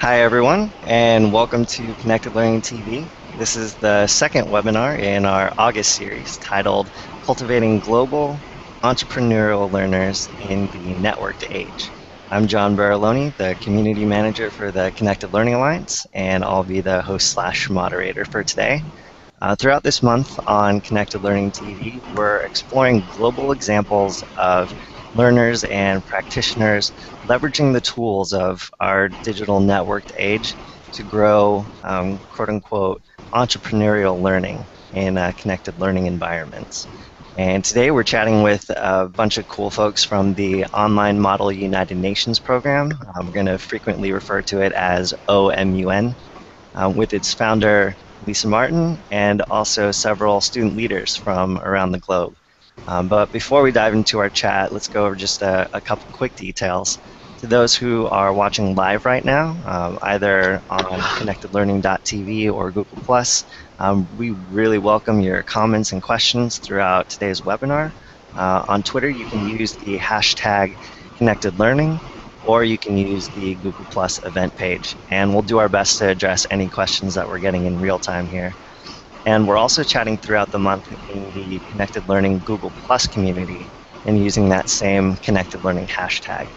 Hi, everyone, and welcome to Connected Learning TV. This is the second webinar in our August series titled Cultivating Global Entrepreneurial Learners in the Networked Age. I'm John Bariloni, the Community Manager for the Connected Learning Alliance, and I'll be the host slash moderator for today. Uh, throughout this month on Connected Learning TV, we're exploring global examples of learners and practitioners leveraging the tools of our digital networked age to grow um, quote unquote entrepreneurial learning in uh, connected learning environments. And today we're chatting with a bunch of cool folks from the Online Model United Nations program. Um, we're going to frequently refer to it as OMUN, uh, with its founder Lisa Martin, and also several student leaders from around the globe. Um, but before we dive into our chat, let's go over just a, a couple quick details. To those who are watching live right now, um, either on connectedlearning.tv or Google+, um, we really welcome your comments and questions throughout today's webinar. Uh, on Twitter, you can use the hashtag connectedlearning, or you can use the Google Plus event page. And we'll do our best to address any questions that we're getting in real time here. And we're also chatting throughout the month in the Connected Learning Google Plus community and using that same Connected Learning hashtag.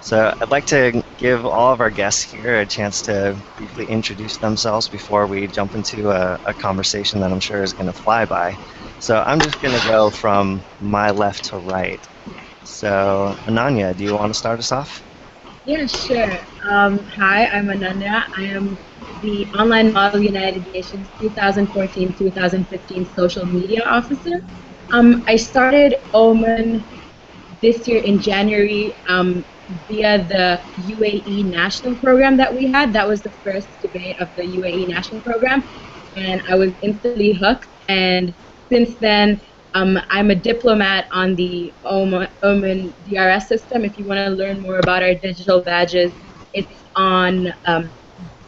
So I'd like to give all of our guests here a chance to briefly introduce themselves before we jump into a, a conversation that I'm sure is going to fly by. So I'm just going to go from my left to right. So Ananya, do you want to start us off? Yeah, sure. Um, hi, I'm Ananya. I am the Online Model United Nations 2014-2015 Social Media Officer. Um, I started OMUN this year in January um, via the UAE National Program that we had. That was the first debate of the UAE National Program, and I was instantly hooked. And since then, um, I'm a diplomat on the OMUN DRS system. If you want to learn more about our digital badges, it's on um,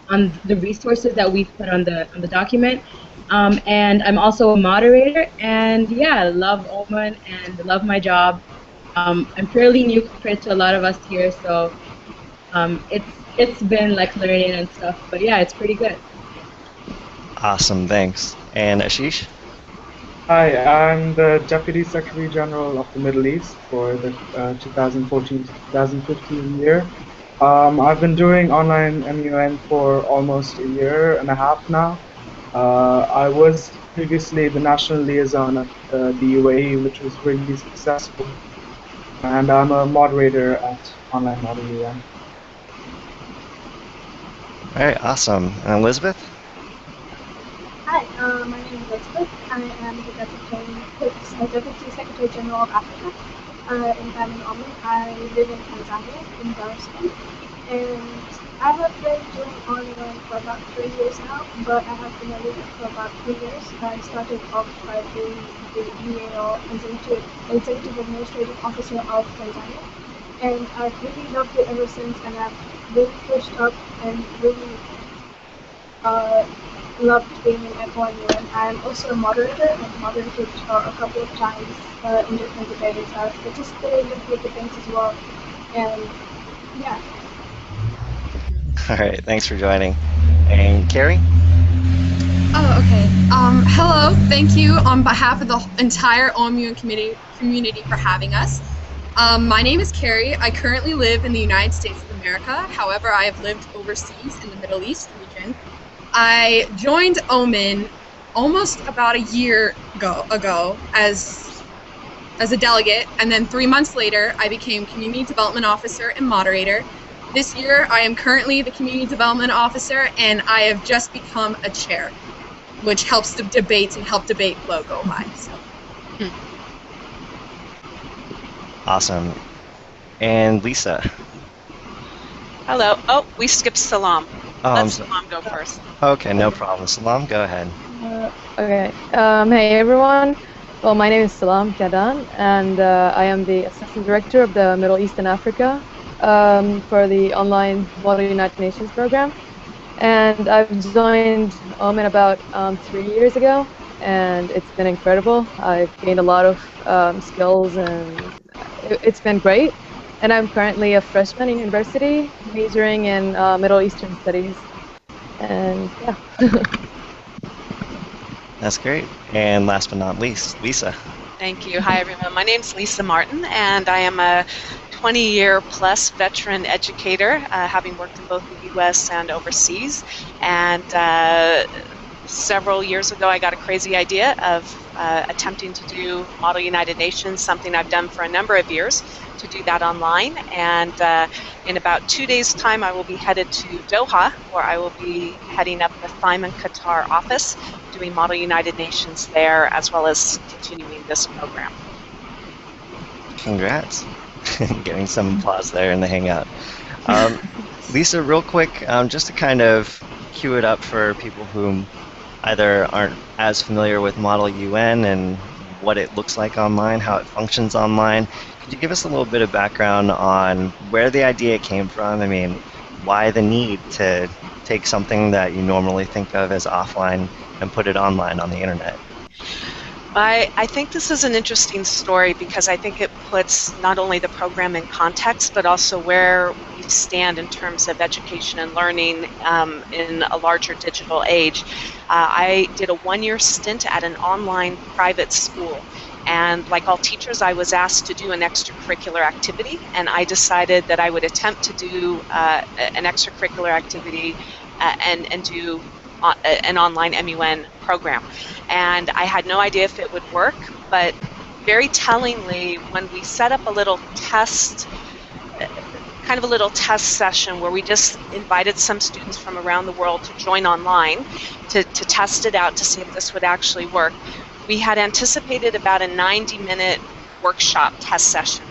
on the resources that we've put on the on the document. Um, and I'm also a moderator, and yeah, I love OMUN and love my job. Um, I'm fairly new compared to a lot of us here, so um, it's it's been like learning and stuff. But yeah, it's pretty good. Awesome, thanks. And Ashish. Hi, I'm the Deputy Secretary General of the Middle East for the 2014-2015 uh, year. Um, I've been doing online MUN for almost a year and a half now. Uh, I was previously the national liaison at uh, the UAE, which was really successful. And I'm a moderator at Online Model UN. All right, awesome. And Elizabeth? Hi, uh, my name is Elizabeth. I am the Deputy, Deputy Secretary General of Africa uh, in OMUN. I live in Tanzania, in Dar es Salaam. And I have been doing online for about three years now, but I have been a leader for about three years. I started off by being the Executive, Executive Administrative Officer of Tanzania. And I've really loved it ever since, and I've really pushed up and really uh, loved being in F1 and I'm also a moderator. I've moderated for a couple of times uh, in different debates. I've participated in different debates as well. And yeah. All right, thanks for joining. And Carrie? Oh, okay. Um, hello, thank you on behalf of the entire OMUN community, community for having us. Um, my name is Carrie. I currently live in the United States of America. However, I have lived overseas in the Middle East region I joined OMUN almost about a year ago, ago as as a delegate, and then three months later, I became community development officer and moderator. This year, I am currently the community development officer, and I have just become a chair, which helps the debates and help debate flow go by. So. Hmm. Awesome. And Lisa. Hello. Oh, we skipped Salam. Oh, Let Salam go first. Okay, no problem. Salam, go ahead. Uh, okay. Um, hey, everyone. Well, my name is Salam Kadan, and uh, I am the Assistant Director of the Middle East and Africa um, for the Online Model United Nations program. And I've joined OMUN about um, three years ago, and it's been incredible. I've gained a lot of um, skills, and it's been great. And I'm currently a freshman in university, majoring in uh, Middle Eastern studies. And yeah. That's great. And last but not least, Lisa. Thank you. Hi, everyone. My name is Lisa Martin, and I am a 20 year plus veteran educator, uh, having worked in both the US and overseas. And uh, several years ago, I got a crazy idea of uh, attempting to do Model United Nations, something I've done for a number of years, to do that online. And uh, in about two days' time, I will be headed to Doha, where I will be heading up the THIMUN Qatar office, doing Model United Nations there, as well as continuing this program. Congrats. Getting some applause there in the Hangout. Um, Lisa, real quick, um, just to kind of cue it up for people who either aren't as familiar with Model UN and what it looks like online, how it functions online, could you give us a little bit of background on where the idea came from? I mean, why the need to take something that you normally think of as offline and put it online on the internet? I, I think this is an interesting story because I think it puts not only the program in context, but also where we stand in terms of education and learning um, in a larger digital age. Uh, I did a one year stint at an online private school. And like all teachers, I was asked to do an extracurricular activity, and I decided that I would attempt to do uh, an extracurricular activity uh, and, and do an online MUN program. And I had no idea if it would work, but very tellingly, when we set up a little test, kind of a little test session where we just invited some students from around the world to join online to, to test it out to see if this would actually work, we had anticipated about a 90 minute workshop test session.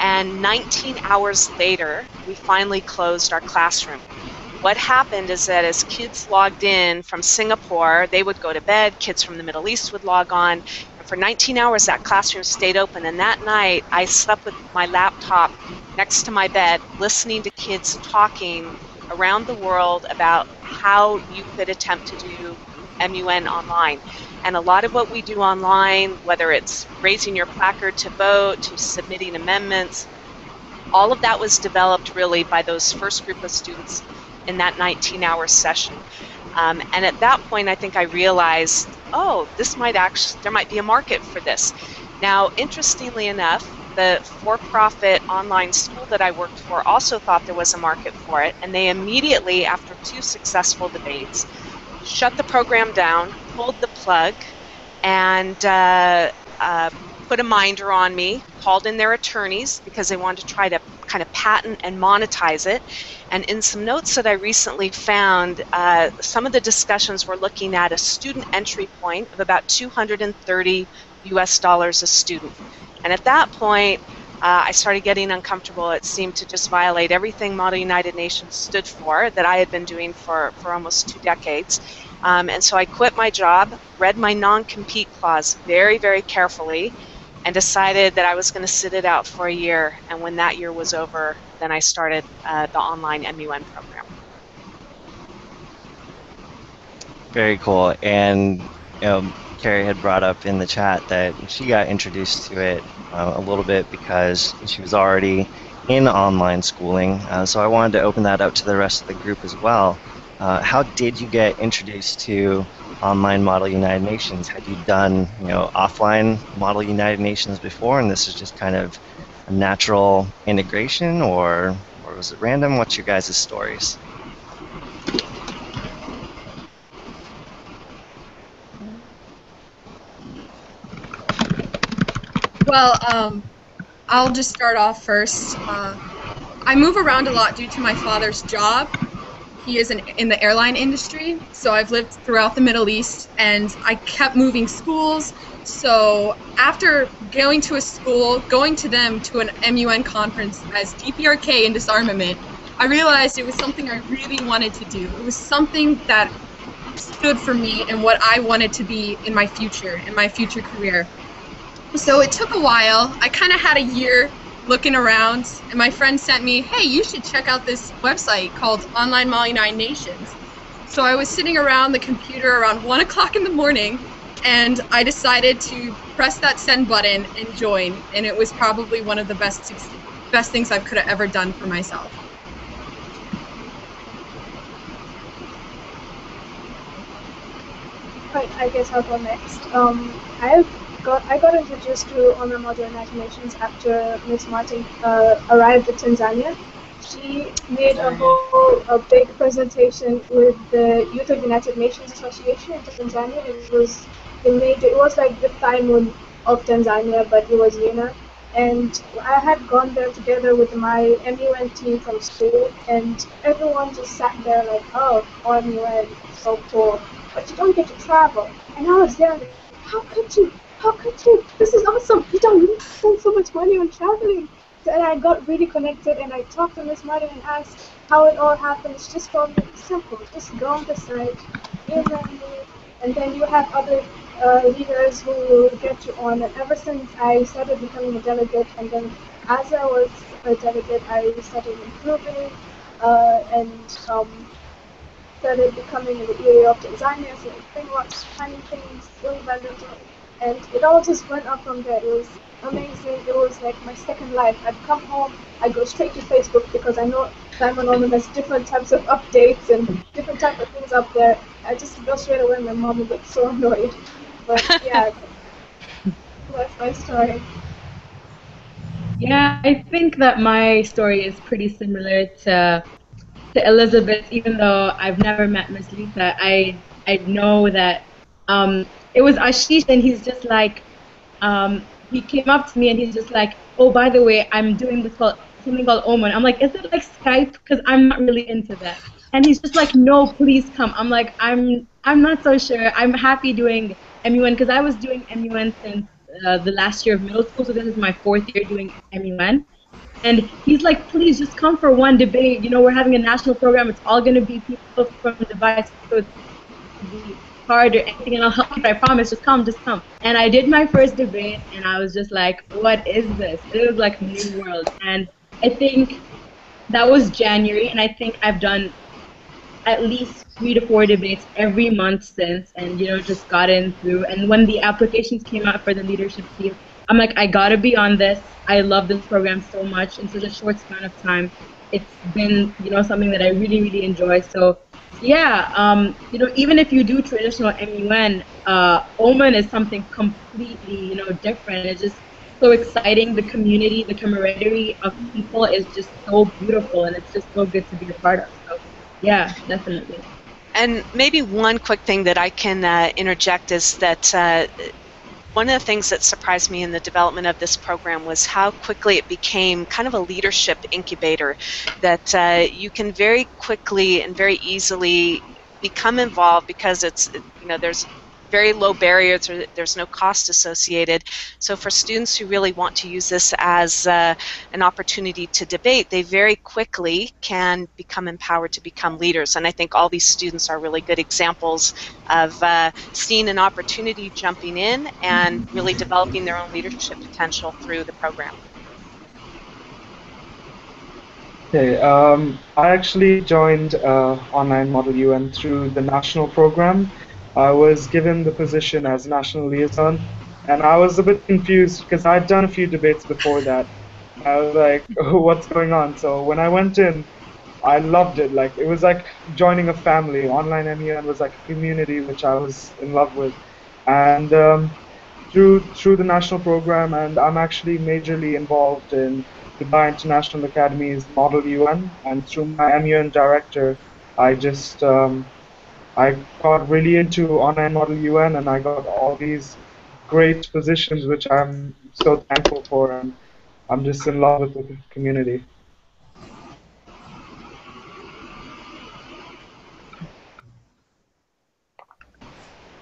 And 19 hours later, we finally closed our classroom what happened is that as kids logged in from Singapore, they would go to bed, kids from the Middle East would log on. And for 19 hours, that classroom stayed open. And that night, I slept with my laptop next to my bed, listening to kids talking around the world about how you could attempt to do MUN online. And a lot of what we do online, whether it's raising your placard to vote, to submitting amendments, all of that was developed really by those first group of students in that 19 hour session. Um, and at that point, I think I realized, oh, this might actually, there might be a market for this. Now, interestingly enough, the for profit online school that I worked for also thought there was a market for it, and they immediately, after two successful debates, shut the program down, pulled the plug, and uh, uh, put a minder on me, called in their attorneys because they wanted to try to kind of patent and monetize it. And in some notes that I recently found, uh, some of the discussions were looking at a student entry point of about 230 US dollars a student. And at that point, uh, I started getting uncomfortable. It seemed to just violate everything Model United Nations stood for that I had been doing for, for almost two decades. Um, and so I quit my job, read my non compete clause very, very carefully, and decided that I was going to sit it out for a year. And when that year was over, then I started uh, the online MUN program. Very cool. And you know, Carrie had brought up in the chat that she got introduced to it uh, a little bit because she was already in online schooling. Uh, so I wanted to open that up to the rest of the group as well. Uh, how did you get introduced to online Model United Nations? Had you done, you know, offline Model United Nations before, and this is just kind of a natural integration, or or was it random? What's your guys' stories? Well, um, I'll just start off first. Uh, I move around a lot due to my father's job, he is in, in the airline industry. So I've lived throughout the Middle East and I kept moving schools. So after going to a school, going to them to an MUN conference as DPRK in disarmament, I realized it was something I really wanted to do. It was something that stood for me and what I wanted to be in my future, in my future career. So it took a while. I kind of had a year looking around, and my friend sent me, hey, you should check out this website called Online Model United Nations. So I was sitting around the computer around 1 o'clock in the morning, and I decided to press that send button and join, and it was probably one of the best best things I could have ever done for myself. Right, I guess I'll go next. Um, I've got I got introduced to online modern animations after Miss Martin uh, arrived at Tanzania. She made a whole a big presentation with the Youth of United Nations Association in Tanzania. It was the major. It was like the THIMUN of Tanzania, but it was UNA. And I had gone there together with my MUN team from school, and everyone just sat there like, oh, MUN, so cool. But you don't get to travel. And I was there like, how could you? How could you? This is awesome. You don't need to spend so much money on traveling. And I got really connected, and I talked to Miss Martin and asked how it all happened. It's just me, simple. Just go on the site, and then you have other uh, leaders who will get you on. And ever since I started becoming a delegate, and then as I was a delegate, I started improving uh, and um, started becoming in the area of Tanzania, so doing lots of tiny things, doing random and it all just went up from there. It was amazing. It was like my second life. I'd come home, I'd go straight to Facebook because I know Diamond Norman has different types of updates and different type of things up there. I just go straight away. My mom would get so annoyed. But yeah, that's my story. Yeah, I think that my story is pretty similar to to Elizabeth. Even though I've never met Miss Lisa, I I know that um, it was Ashish, and he's just like, um, he came up to me and he's just like, oh, by the way, I'm doing this called something called OMUN. I'm like, is it like Skype? Because I'm not really into that. And he's just like, no, please come. I'm like, I'm I'm not so sure. I'm happy doing MUN because I was doing MUN since uh, the last year of middle school, so this is my fourth year doing MUN. And he's like, please just come for one debate. You know, we're having a national program. It's all going to be people from the device. So hard or anything, and I'll help you. I promise. Just come, just come. And I did my first debate, and I was just like, what is this? It was like new world. And I think that was January, and I think I've done at least three to four debates every month since, and you know, just gotten through. And when the applications came out for the leadership team, I'm like, I gotta be on this. I love this program so much in such a short span of time. It's been, you know, something that I really, really enjoy. So yeah, um, you know, even if you do traditional MUN, uh, OMUN is something completely, you know, different. It's just so exciting. The community, the camaraderie of people is just so beautiful, and it's just so good to be a part of. So, yeah, definitely. And maybe one quick thing that I can uh, interject is that uh, one of the things that surprised me in the development of this program was how quickly it became kind of a leadership incubator that uh, you can very quickly and very easily become involved because it's you know there's very low barriers or there's no cost associated. So for students who really want to use this as uh, an opportunity to debate, they very quickly can become empowered to become leaders. And I think all these students are really good examples of uh, seeing an opportunity jumping in and really developing their own leadership potential through the program. Okay, um, I actually joined uh, Online Model UN through the national program I was given the position as national liaison, and I was a bit confused because I'd done a few debates before that. I was like, oh, what's going on? So when I went in, I loved it. Like it was like joining a family. Online MUN was like a community which I was in love with, and um, through through the national program, and I'm actually majorly involved in Dubai International Academy's Model UN, and through my MUN director, I just um, I got really into online model UN and I got all these great positions which I'm so thankful for and I'm just in love with the community.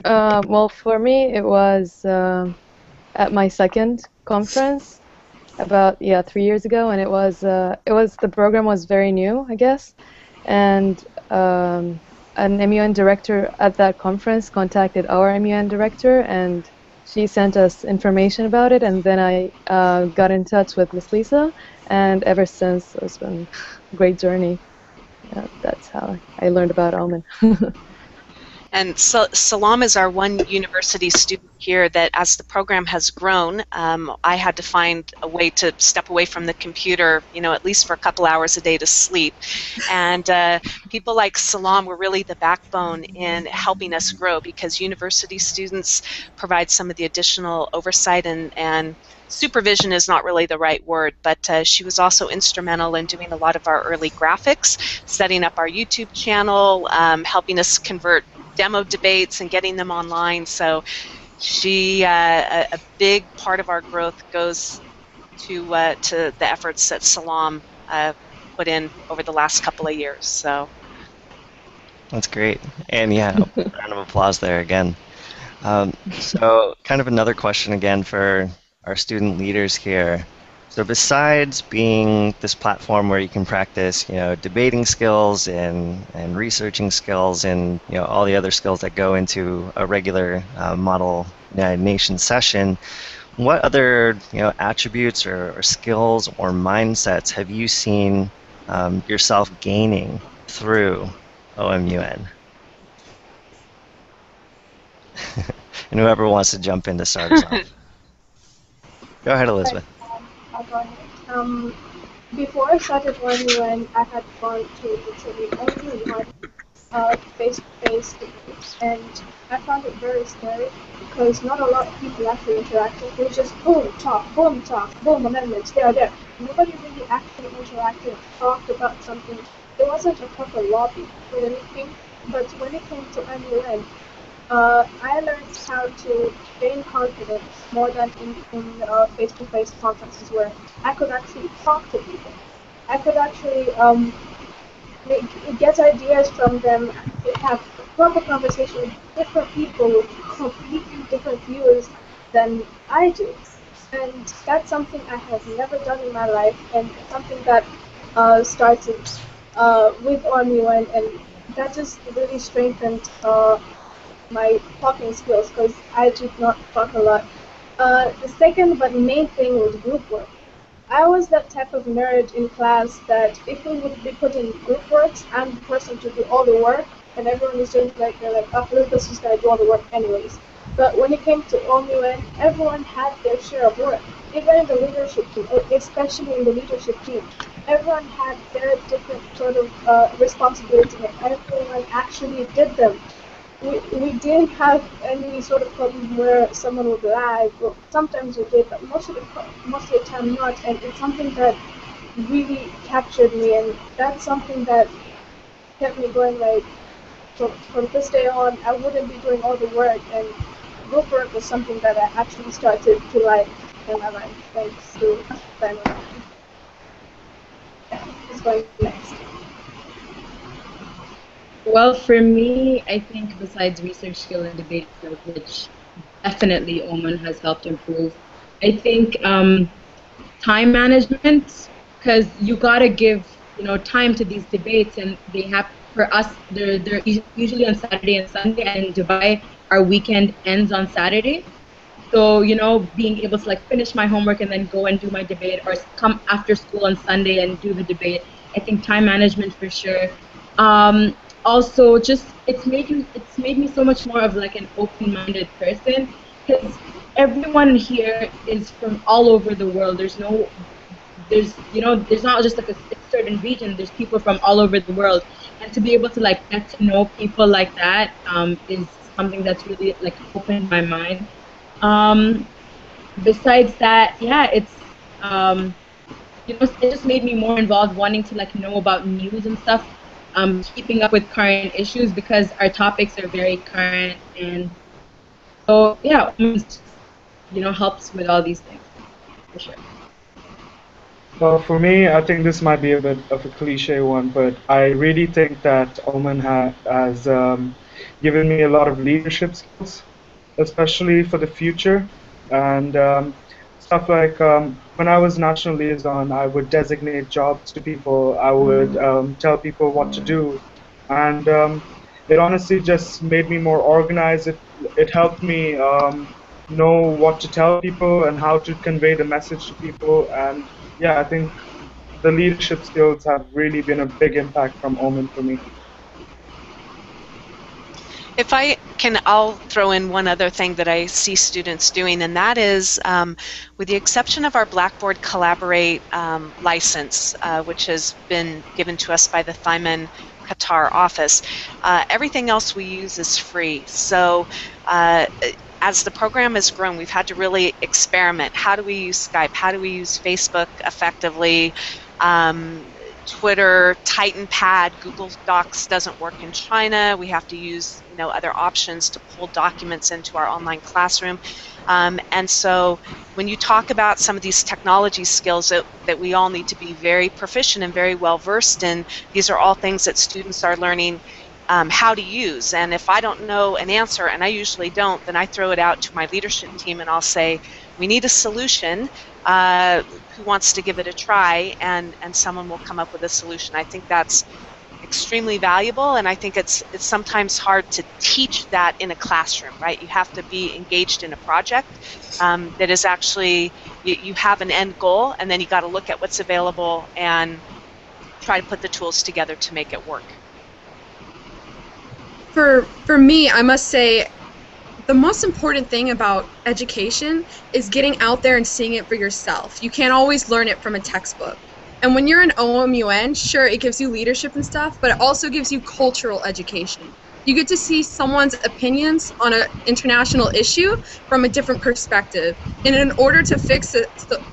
Uh, well, for me, it was uh, at my second conference about yeah three years ago, and it was uh, it was the program was very new, I guess, and um, an MUN director at that conference contacted our MUN director and she sent us information about it and then I uh, got in touch with Miss Lisa and ever since it's been a great journey. Yeah, that's how I learned about OMUN. And so, Salam is our one university student here that, as the program has grown, um, I had to find a way to step away from the computer, you know, at least for a couple hours a day to sleep. And uh, people like Salam were really the backbone in helping us grow because university students provide some of the additional oversight and, and supervision is not really the right word, but uh, she was also instrumental in doing a lot of our early graphics, setting up our YouTube channel, um, helping us convert demo debates and getting them online. So she, uh, a, a, big part of our growth goes to uh, to the efforts that Salam uh, put in over the last couple of years. So that's great, and yeah, round of applause there again. Um, so, kind of another question again for our student leaders here. So besides being this platform where you can practice, you know, debating skills and, and researching skills and, you know, all the other skills that go into a regular uh, Model United Nations session, what other, you know, attributes or, or skills or mindsets have you seen um, yourself gaining through OMUN? and whoever wants to jump in to start us off. Go ahead, Elizabeth. I'll. Um, before I started OMUN, I had gone to literally only one uh, face-to-face debates, and I found it very scary because not a lot of people actually interacted. It was just boom, talk, boom, talk, boom, amendments, there, there. Nobody really actually interacted, talked about something. There wasn't a proper lobby for anything, but when it came to MUN, uh, I learned how to gain confidence more than in, uh, face-to-face conferences where I could actually talk to people. I could actually um, get ideas from them, have proper conversation with different people with completely different views than I do. And that's something I have never done in my life, and something that uh, started uh, with OMUN, and that just really strengthened uh, my talking skills because I did not talk a lot. Uh, the second but main thing was group work. I was that type of nerd in class that if we would be put in group works, I'm the person to do all the work, and everyone is just like, they're like, oh, Lucas is going to do all the work anyways. But when it came to OMUN, everyone had their share of work. Even in the leadership team, especially in the leadership team, everyone had their different sort of uh, responsibility, and everyone actually did them we, we didn't have any sort of problem where someone would lie. Well, sometimes we did, but most of the most of the time not. And it's something that really captured me, and that's something that kept me going. Like from, from this day on, I wouldn't be doing all the work, and group work was something that I actually started to like in my life thanks to. Yeah, it's going next. Well, for me, I think besides research skill and debate skills, which definitely OMUN has helped improve, I think um, time management, because you gotta give you know time to these debates, and they have for us they're they're usually on Saturday and Sunday, and in Dubai our weekend ends on Saturday. So you know, being able to like finish my homework and then go and do my debate, or come after school on Sunday and do the debate. I think time management for sure. Um, also just it's made me it's made me so much more of like an open-minded person because everyone here is from all over the world. There's no there's you know there's not just like a, certain region. There's people from all over the world. And to be able to like get to know people like that um, is something that's really like opened my mind. Um, besides that yeah it's um, you know it just made me more involved wanting to like know about news and stuff um, keeping up with current issues because our topics are very current and so yeah, you know, helps with all these things for sure. Well, for me, I think this might be a bit of a cliche one, but I really think that OMUN ha- has um, given me a lot of leadership skills, especially for the future. And um, stuff like um, when I was national liaison, I would designate jobs to people. I would um, tell people what to do, and um, it honestly just made me more organized. It it helped me um, know what to tell people and how to convey the message to people. And yeah, I think the leadership skills have really been a big impact from OMUN for me. If I can, I'll throw in one other thing that I see students doing, and that is, um, with the exception of our Blackboard Collaborate um, license, uh, which has been given to us by the THIMUN Qatar office, uh, everything else we use is free. So uh, as the program has grown, we've had to really experiment. How do we use Skype? How do we use Facebook effectively? Um, Twitter, TitanPad, Google Docs doesn't work in China. We have to use you know other options to pull documents into our online classroom. Um, and so when you talk about some of these technology skills that, that we all need to be very proficient and very well versed in, these are all things that students are learning um, how to use. And if I don't know an answer, and I usually don't, then I throw it out to my leadership team and I'll say, we need a solution. Uh, who wants to give it a try? And, and someone will come up with a solution. I think that's extremely valuable and I think it's it's sometimes hard to teach that in a classroom right you have to be engaged in a project um, that is actually you, you have an end goal and then you got to look at what's available and try to put the tools together to make it work for for me, I must say the most important thing about education is getting out there and seeing it for yourself. You can't always learn it from a textbook. And when you're in OMUN, sure, it gives you leadership and stuff, but it also gives you cultural education. You get to see someone's opinions on an international issue from a different perspective. And in order to fix the,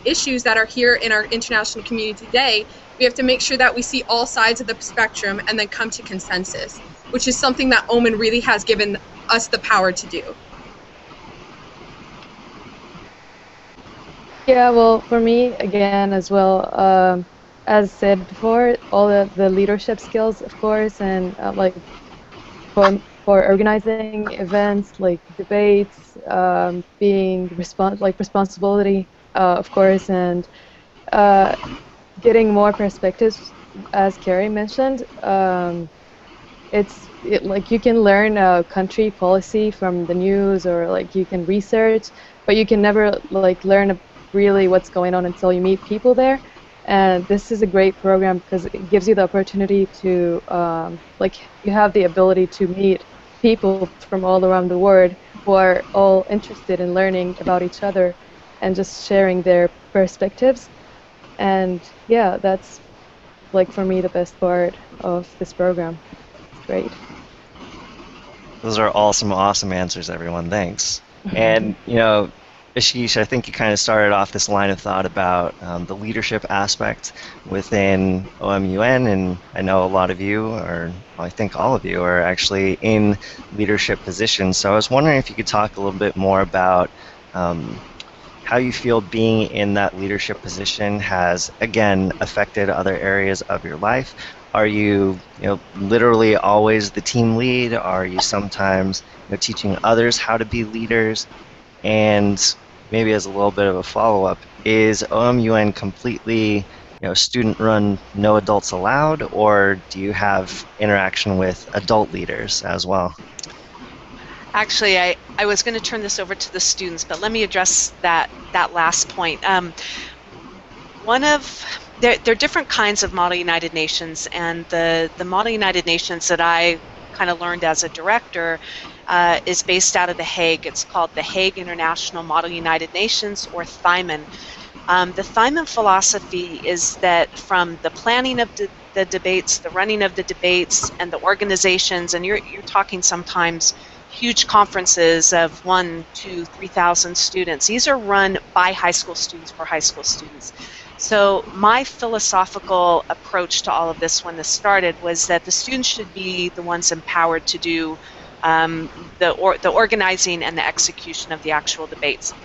issues that are here in our international community today, we have to make sure that we see all sides of the spectrum and then come to consensus which is something that OMUN really has given us the power to do. Yeah, well, for me, again, as well, um, as said before, all the, the leadership skills, of course, and uh, like for, for organizing events, like debates, um, being respons- like responsibility, uh, of course, and uh, getting more perspectives, as Carrie mentioned. Um, it's it, like you can learn a country policy from the news or like you can research, but you can never like learn really what's going on until you meet people there. And this is a great program because it gives you the opportunity to um, like you have the ability to meet people from all around the world who are all interested in learning about each other and just sharing their perspectives. And yeah, that's like for me the best part of this program great. Those are awesome, awesome answers, everyone. Thanks. and, you know, Ashish, I think you kind of started off this line of thought about um, the leadership aspect within OMUN, and I know a lot of you, or I think all of you, are actually in leadership positions. So I was wondering if you could talk a little bit more about um, how you feel being in that leadership position has, again, affected other areas of your life, are you, you know, literally always the team lead? Are you sometimes you know, teaching others how to be leaders? And maybe as a little bit of a follow-up, is OMUN completely you know, student-run, no adults allowed, or do you have interaction with adult leaders as well? Actually, I, I was going to turn this over to the students, but let me address that that last point. Um, one of there, there are different kinds of Model United Nations, and the, the Model United Nations that I kind of learned as a director uh, is based out of The Hague. It's called the Hague International Model United Nations, or THIMUN. Um, the THIMUN philosophy is that from the planning of the debates, the running of the debates, and the organizations, and you're, you're talking sometimes huge conferences of one, two, three thousand students. These are run by high school students for high school students. So my philosophical approach to all of this when this started was that the students should be the ones empowered to do um, the, or, the organizing and the execution of the actual debates.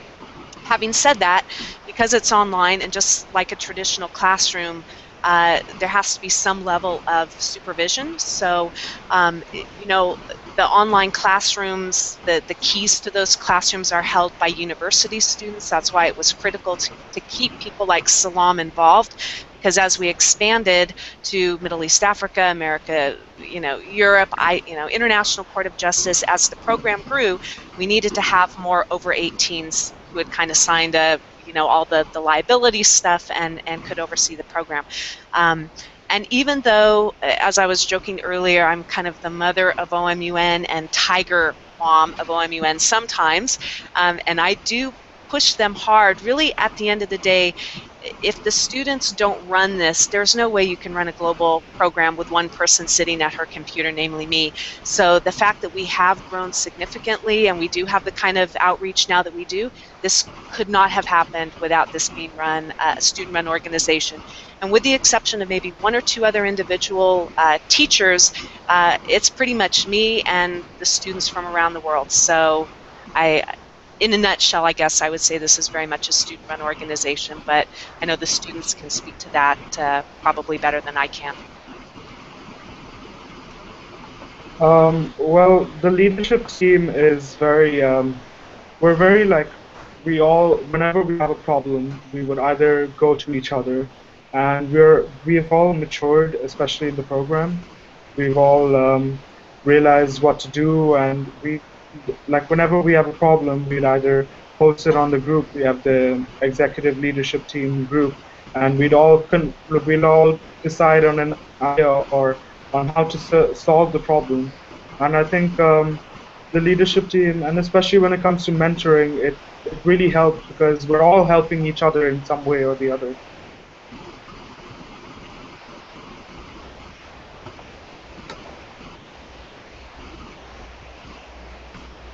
Having said that, because it's online and just like a traditional classroom, uh, there has to be some level of supervision. So, um, you know, the online classrooms, the, the keys to those classrooms are held by university students. That's why it was critical to, to keep people like Salam involved because as we expanded to Middle East Africa, America, you know, Europe, I, you know, International Court of Justice, as the program grew, we needed to have more over 18s who had kind of signed a you know all the, the liability stuff and, and could oversee the program. Um, and even though, as I was joking earlier, I'm kind of the mother of OMUN and tiger mom of OMUN sometimes, um, and I do push them hard. Really, at the end of the day, if the students don't run this, there's no way you can run a global program with one person sitting at her computer, namely me. So the fact that we have grown significantly and we do have the kind of outreach now that we do, this could not have happened without this being run, uh, a student-run organization. And with the exception of maybe one or two other individual uh, teachers, uh, it's pretty much me and the students from around the world. So I, in a nutshell, I guess I would say this is very much a student-run organization, but I know the students can speak to that uh, probably better than I can. Um, well, the leadership team is very, um, we're very like, we all, whenever we have a problem, we would either go to each other, and we're, we've all matured, especially in the program. We've all um, realized what to do, and we like whenever we have a problem, we'd either post it on the group. We have the executive leadership team group, and we'd all con- we'd all decide on an idea or on how to so- solve the problem. And I think um, the leadership team, and especially when it comes to mentoring, it, it really helps because we're all helping each other in some way or the other.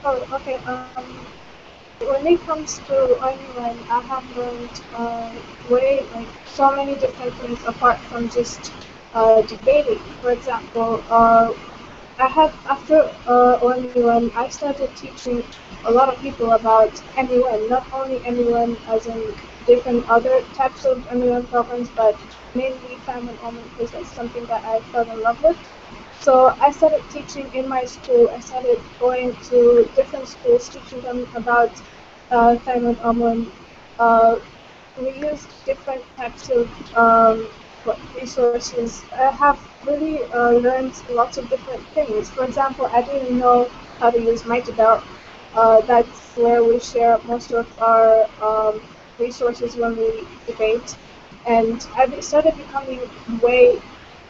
Oh, okay. Um, when it comes to OMUN, I have learned uh, way like so many different things apart from just uh, debating. For example, uh, I have after uh, I started teaching a lot of people about MUN, not only MUN as in different other types of MUN programs, but mainly FAM and OMUN because that's something that I fell in love with. So I started teaching in my school. I started going to different schools, teaching them about uh, Simon OMUN. Uh, we used different types of um, resources. I have really uh, learned lots of different things. For example, I didn't know how to use Mightybell. Uh, that's where we share most of our um, resources when we debate. And I started becoming way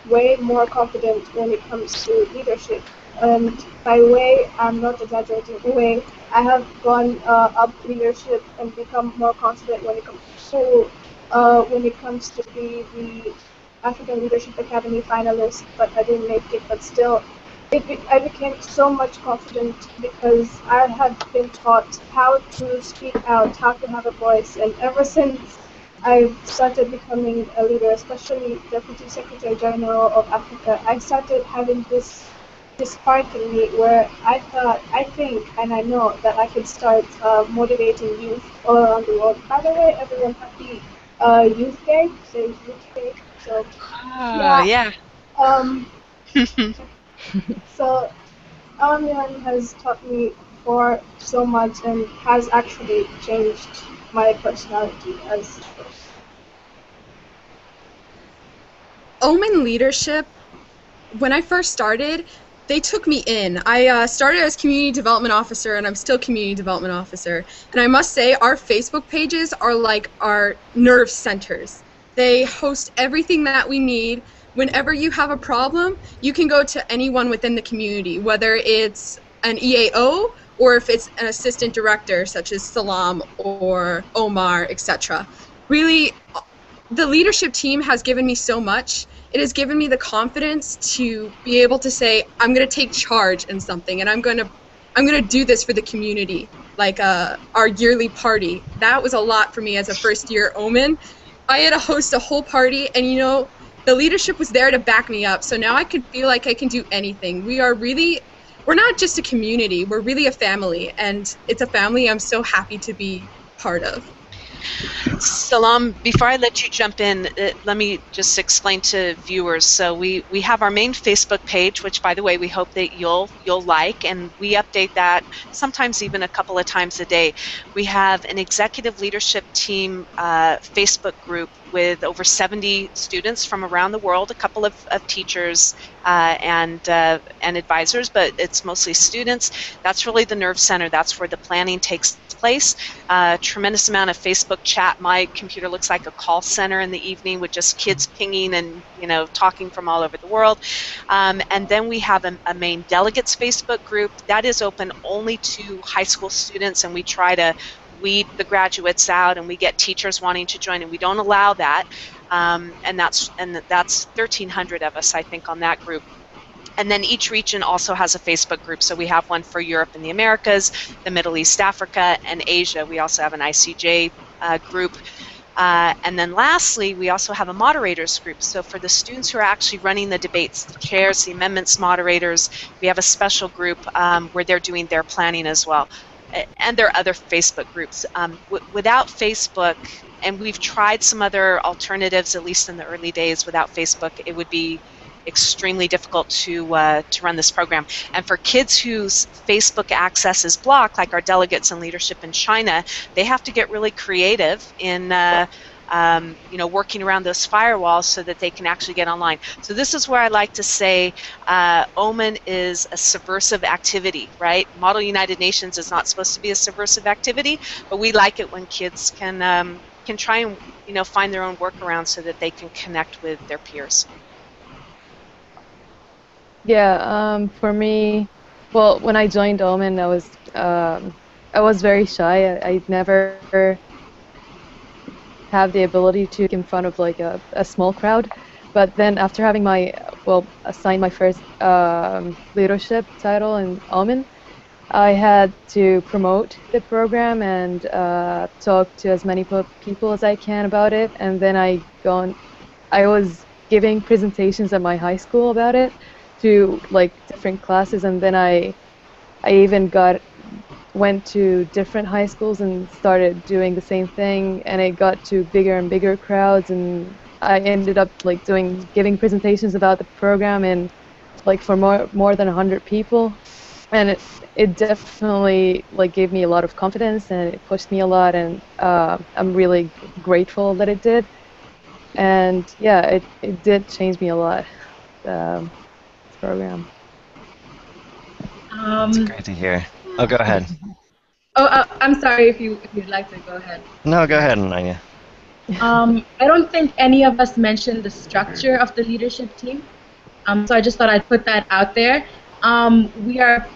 way more confident when it comes to leadership. And by way, I'm not exaggerating, way, I have gone uh, up leadership and become more confident when it comes to uh, when it comes to be the African Leadership Academy finalist, but I didn't make it. But still, it be, I became so much confident because I had been taught how to speak out, how to have a voice, and ever since I started becoming a leader, especially Deputy Secretary General of Africa, I started having this this spark in me where I thought, I think, and I know that I could start uh, motivating youth all around the world. By the way, everyone, happy uh, Youth Day, so Youth Day. So ah, yeah. yeah. Um, so OMUN has taught me for so much and has actually changed my personality as OMUN leadership, when I first started, they took me in. I uh, started as community development officer, and I'm still community development officer. And I must say, our Facebook pages are like our nerve centers. They host everything that we need. Whenever you have a problem, you can go to anyone within the community, whether it's an EAO or if it's an assistant director, such as Salam or Omar, etc. Really, the leadership team has given me so much. It has given me the confidence to be able to say I'm going to take charge in something, and I'm going to I'm going to do this for the community, like uh, our yearly party. That was a lot for me as a first year OMUN. I had to host a whole party, and you know, the leadership was there to back me up. So now I could feel like I can do anything. We are really, we're not just a community, we're really a family, and it's a family I'm so happy to be part of. Salam, before I let you jump in, uh, let me just explain to viewers. So we, we have our main Facebook page, which by the way we hope that you'll you'll like, and we update that sometimes even a couple of times a day. We have an executive leadership team uh, Facebook group with over 70 students from around the world, a couple of, of teachers uh, and uh, and advisors, but it's mostly students. That's really the nerve center. That's where the planning takes place. Uh, tremendous amount of Facebook chat. My computer looks like a call center in the evening with just kids pinging and you know talking from all over the world. Um, and then we have a, a main delegates Facebook group that is open only to high school students, and we try to weed the graduates out, and we get teachers wanting to join, and we don't allow that. Um, and that's and that's 1,300 of us, I think, on that group. And then each region also has a Facebook group. So we have one for Europe and the Americas, the Middle East, Africa, and Asia. We also have an ICJ uh, group. Uh, and then lastly, we also have a moderators group. So for the students who are actually running the debates, the chairs, the amendments moderators, we have a special group um, where they're doing their planning as well. And there are other Facebook groups. Um, without Facebook, and we've tried some other alternatives, at least in the early days, without Facebook, it would be extremely difficult to uh, to run this program. And for kids whose Facebook access is blocked, like our delegates and leadership in China, they have to get really creative in. Uh, um, you know, working around those firewalls so that they can actually get online. So this is where I like to say uh, OMUN is a subversive activity, right? Model United Nations is not supposed to be a subversive activity, but we like it when kids can um, can try and you know find their own workarounds so that they can connect with their peers. Yeah, um, for me, well, when I joined OMUN, I was um, I was very shy. I, I never have the ability to in front of like a, a small crowd. But then after having my well assigned my first um, leadership title in OMUN, I had to promote the program and uh, talk to as many people as I can about it. And then I gone, I was giving presentations at my high school about it to like different classes, and then I I even got went to different high schools and started doing the same thing, and it got to bigger and bigger crowds, and I ended up like doing giving presentations about the program and like for more more than 100 people and it it definitely like gave me a lot of confidence and it pushed me a lot and uh, I'm really grateful that it did and yeah it, it did change me a lot um, program. Um, That's great to hear. Oh, go ahead. Oh, uh, I'm sorry if you if you'd like to go ahead. No, go ahead, Ananya. Um, I don't think any of us mentioned the structure of the leadership team, um, so I just thought I'd put that out there. Um, we are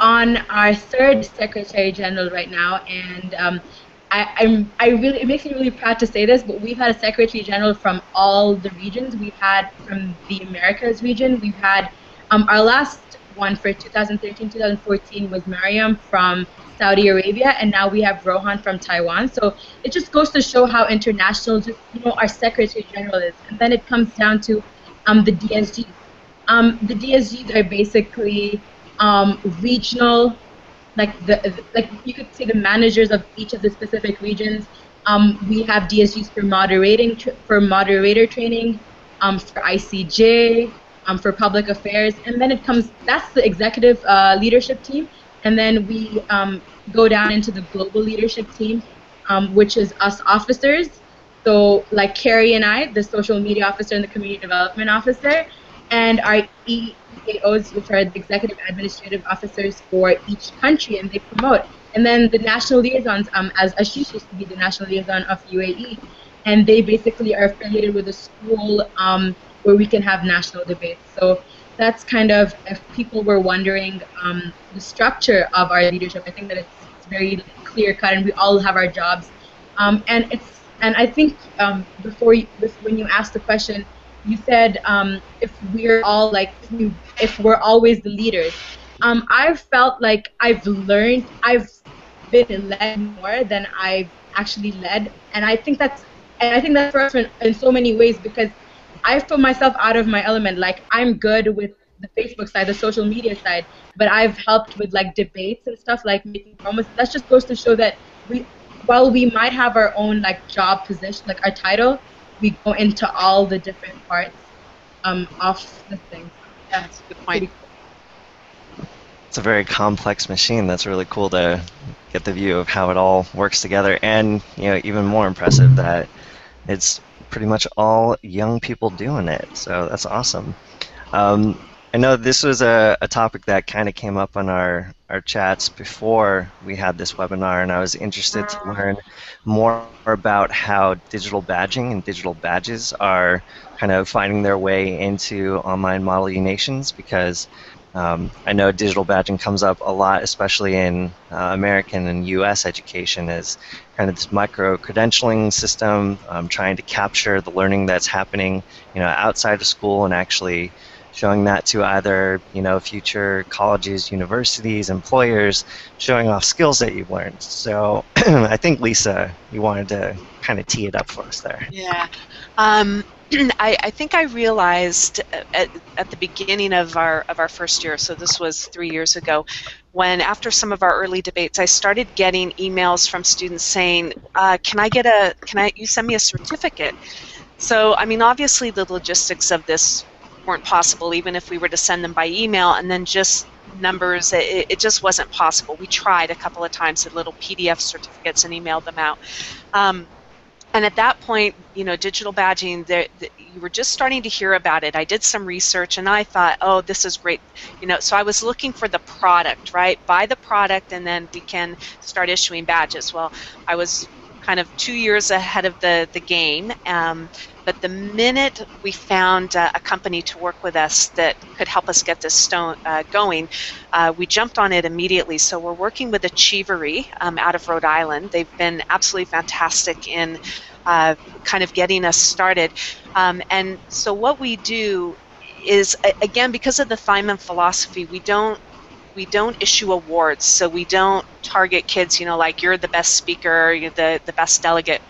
on our third Secretary General right now, and um, I, I'm I really it makes me really proud to say this, but we've had a Secretary General from all the regions. We've had from the Americas region. We've had um, our last one for 2013-2014 was Mariam from Saudi Arabia, and now we have Rohan from Taiwan. So it just goes to show how international you know our Secretary General is. And then it comes down to um, the DSGs. Um, the DSGs are basically um, regional like the like you could say the managers of each of the specific regions. Um, we have DSGs for moderating for moderator training, um, for ICJ, um, for public affairs, and then it comes. That's the executive uh, leadership team, and then we um, go down into the global leadership team, um, which is us officers. So like Carrie and I, the social media officer and the community development officer, and our EAOs, which are the executive administrative officers for each country, and they promote. And then the national liaisons, um, as Ashish used to be the national liaison of UAE, and they basically are affiliated with a school um, where we can have national debates. So that's kind of, if people were wondering um, the structure of our leadership, I think that it's, it's very clear cut, and we all have our jobs. Um, and it's, and I think um, before you, when you asked the question, you said um, if we're all like if we're always the leaders um, i've felt like i've learned i've been led more than i've actually led and i think that's and i think that's for us in, in so many ways because i've put myself out of my element like i'm good with the facebook side the social media side but i've helped with like debates and stuff like making promos that just goes to show that we while we might have our own like job position like our title we go into all the different parts um, of the thing. Yeah, that's a good point. It's a very complex machine. That's really cool to get the view of how it all works together, and you know, even more impressive that it's pretty much all young people doing it. So that's awesome. Um, I know this was a, a topic that kind of came up on our, our chats before we had this webinar, and I was interested to learn more about how digital badging and digital badges are kind of finding their way into online Model nations because um, I know digital badging comes up a lot, especially in uh, American and U.S. education, as kind of this micro-credentialing system, um, trying to capture the learning that's happening, you know, outside of school and actually showing that to either, you know, future colleges, universities, employers, showing off skills that you've learned. So I think Lisa, you wanted to kind of tee it up for us there. Yeah. Um, I, I, think I realized at, at, the beginning of our of our first year, so this was three years ago, when after some of our early debates, I started getting emails from students saying, uh, "Can I get a? Can I? You send me a certificate?" So I mean, obviously the logistics of this weren't possible, even if we were to send them by email, and then just numbers, it, it just wasn't possible. We tried a couple of times, with little PDF certificates, and emailed them out. Um, and at that point, you know, digital badging, the, you were just starting to hear about it. I did some research and I thought, oh, this is great. You know, so I was looking for the product, right? Buy the product and then we can start issuing badges. Well, I was kind of two years ahead of the, the game. Um, but the minute we found uh, a company to work with us that could help us get this stone, uh, going, uh, we jumped on it immediately. So we're working with Achievery um, out of Rhode Island. They've been absolutely fantastic in uh, kind of getting us started. Um, and so what we do is, again, because of the THIMUN philosophy, we don't we don't issue awards, so we don't target kids, you know, like you're the best speaker, you're the, the best delegate.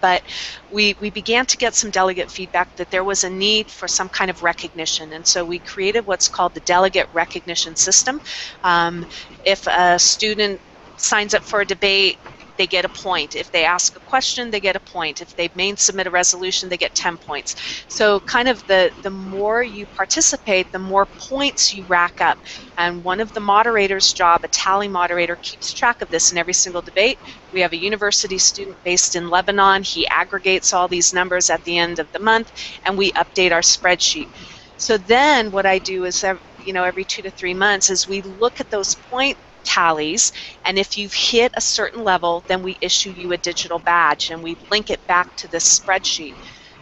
But we, we began to get some delegate feedback that there was a need for some kind of recognition, and so we created what's called the delegate recognition system. Um, if a student signs up for a debate, they get a point. If they ask a question, they get a point. If they main submit a resolution, they get 10 points. So kind of the, the more you participate, the more points you rack up. And one of the moderator's job, a tally moderator, keeps track of this in every single debate. We have a university student based in Lebanon. He aggregates all these numbers at the end of the month, and we update our spreadsheet. So then what I do is, you know, every two to three months is we look at those point tallies, and if you've hit a certain level, then we issue you a digital badge and we link it back to this spreadsheet.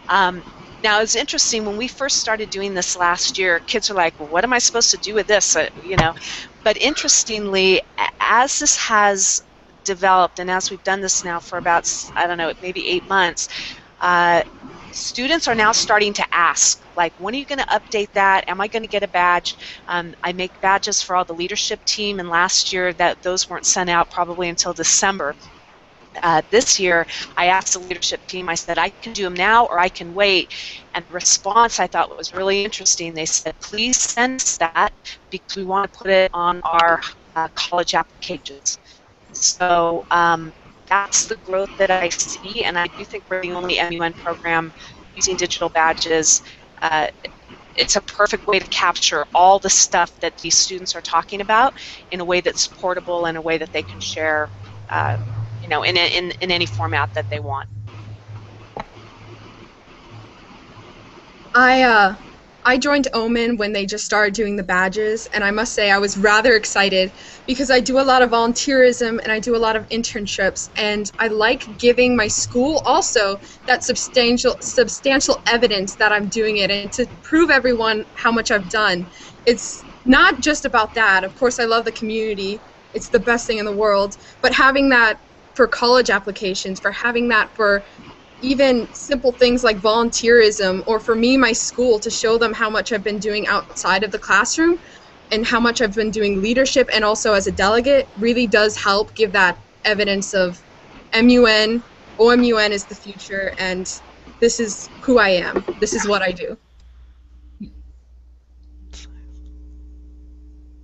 Um, now it's interesting when we first started doing this last year. Kids are like, well, "What am I supposed to do with this?" Uh, you know, but interestingly, as this has developed and as we've done this now for about I don't know maybe eight months, uh, students are now starting to ask, like, when are you going to update that? Am I going to get a badge? Um, I make badges for all the leadership team, and last year that those weren't sent out probably until December. Uh, this year, I asked the leadership team, I said, I can do them now or I can wait. And the response I thought was really interesting. They said, please send us that because we want to put it on our uh, college applications. So um, that's the growth that I see, and I do think we're the only MUN program using digital badges. Uh, it's a perfect way to capture all the stuff that these students are talking about in a way that's portable and a way that they can share, uh, you know, in, in, in any format that they want. I uh, I joined OMUN when they just started doing the badges, and I must say I was rather excited because I do a lot of volunteerism and I do a lot of internships, and I like giving my school also that substantial substantial evidence that I'm doing it and to prove everyone how much I've done. It's not just about that. Of course, I love the community. It's the best thing in the world, but having that for college applications, for having that for even simple things like volunteerism or for me my school to show them how much I've been doing outside of the classroom and how much I've been doing leadership and also as a delegate really does help give that evidence of MUN, OMUN is the future and this is who I am. This is what I do.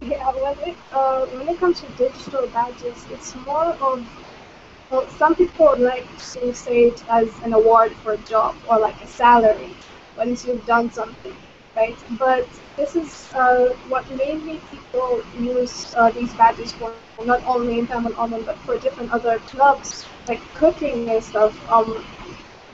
Yeah, when it, uh, when it comes to digital badges, it's more of well, some people like to say it as an award for a job or like a salary once you've done something, right? But this is uh, what mainly people use uh, these badges for, not only in THIMUN OMUN, but for different other clubs, like cooking and stuff. Um,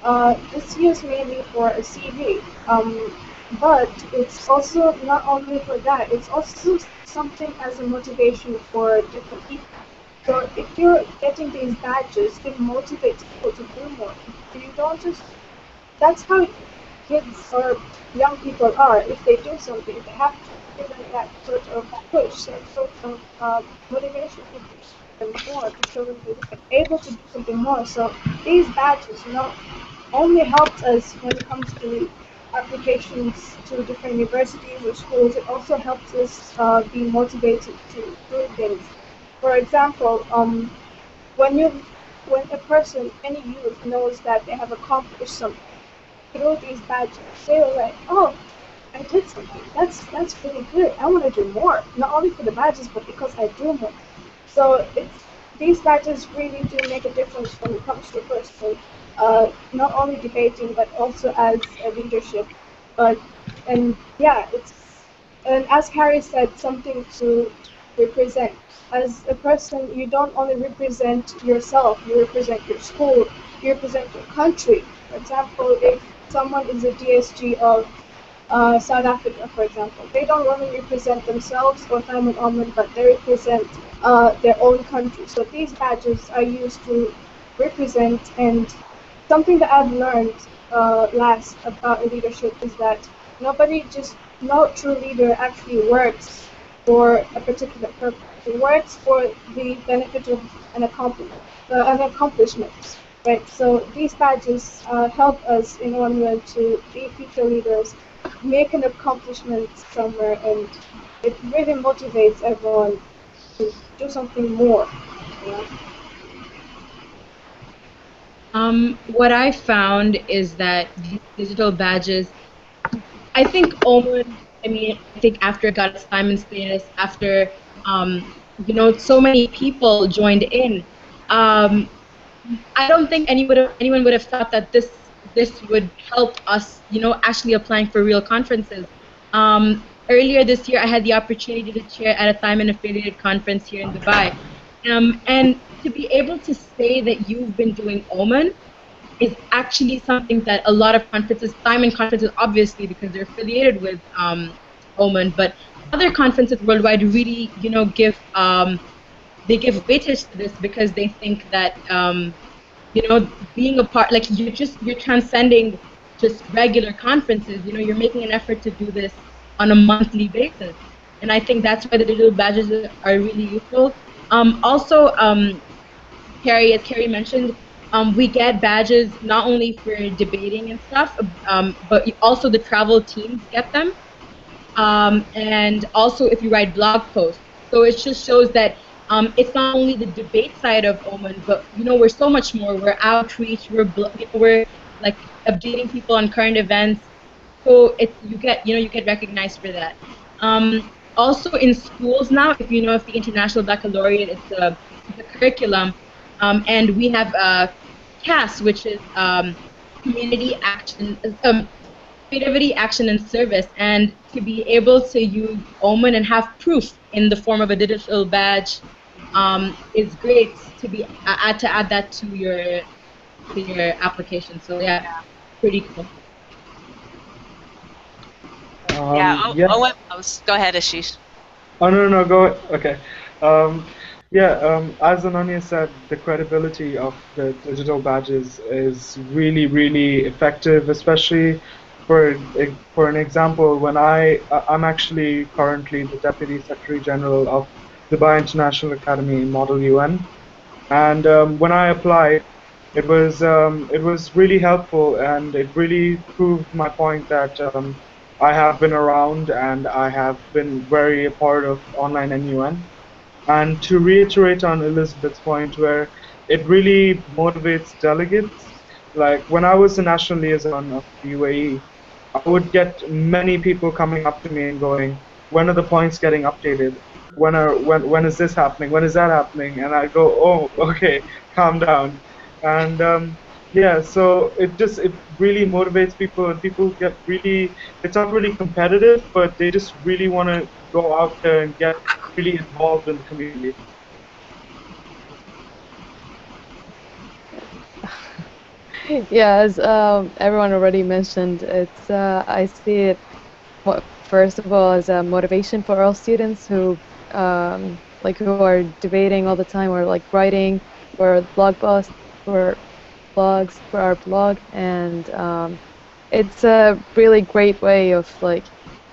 uh, it's used mainly for a CV. Um, but it's also not only for that, it's also something as a motivation for different people. So if you're getting these badges, it motivates people to do more. You don't just, that's how kids or young people are. If they do something, they have to give them that sort of push, that sort of uh, motivation to do more, to show them they're able to do something more. So these badges, you know, only helps us when it comes to applications to different universities or schools. It also helps us uh, be motivated to do things. For example, um, when you, when a person, any youth knows that they have accomplished something through these badges, they're like, oh, I did something. That's that's really good. I want to do more, not only for the badges, but because I do more. So it's these badges really do make a difference when it comes to a person uh, not only debating but also as a leadership. And yeah, it's and as Harry said, something to represent. As a person, you don't only represent yourself; you represent your school, you represent your country. For example, if someone is a DSG of uh, South Africa, for example, they don't only represent themselves or THIMUN OMUN, but they represent uh, their own country. So these badges are used to represent and something that I've learned uh, last about leadership is that nobody just, no true leader actually works for a particular purpose. It works for the benefit of an accomplishment, uh, an accomplishment, right? So these badges uh, help us in way to be future leaders, make an accomplishment somewhere, and it really motivates everyone to do something more. Um, what I found is that digital badges, I think OMUN, I mean, I think after it got THIMUN status, after, um, you know, so many people joined in, um, I don't think any would have, anyone would have thought that this this would help us, you know, actually applying for real conferences. Um, earlier this year, I had the opportunity to chair at a THIMUN affiliated conference here in Dubai. Um, and to be able to say that you've been doing OMUN is actually something that a lot of conferences, THIMUN conferences, obviously because they're affiliated with um, OMUN, but other conferences worldwide really, you know, give um, they give weightage to this because they think that um, you know being a part, like you're just you're transcending just regular conferences. You know, you're making an effort to do this on a monthly basis, and I think that's why the digital badges are really useful. Um, also, um, Carrie, as Carrie mentioned, um, we get badges not only for debating and stuff, um, but also the travel teams get them. Um, and also if you write blog posts. So it just shows that um, it's not only the debate side of OMUN, but you know we're so much more. We're outreach. We're we're like updating people on current events. So it you get you know you get recognized for that. Um, also in schools now, if you know if the International Baccalaureate, it's a, it's a curriculum um, and we have uh, CAS, which is um, community action, um, creativity, action, and service. And to be able to use OMUN and have proof in the form of a digital badge um, is great to be add to add that to your to your application. So yeah, pretty cool. Um, yeah, oh, yeah. Oh, oh, go ahead, Ashish. Oh no, no, go. Okay. Um, yeah, um, as Ananya said, the credibility of the digital badges is really, really effective, especially for for an example, when I I'm actually currently the Deputy Secretary General of Dubai International Academy Model UN, and um, when I applied, it was um, it was really helpful, and it really proved my point that um, I have been around and I have been very a part of online MUN and to reiterate on Elizabeth's point, where it really motivates delegates, like when I was the national liaison of the UAE, I would get many people coming up to me and going, when are the points getting updated? When are when when is this happening? When is that happening? And I go, oh, okay, calm down. And um, yeah, so it just it really motivates people, and people get really. It's not really competitive, but they just really want to go out there and get really involved in the community. yeah, as um, everyone already mentioned, it's uh, I see it first of all as a motivation for all students who um, like who are debating all the time or like writing for blog posts for blogs for our blog and um, it's a really great way of like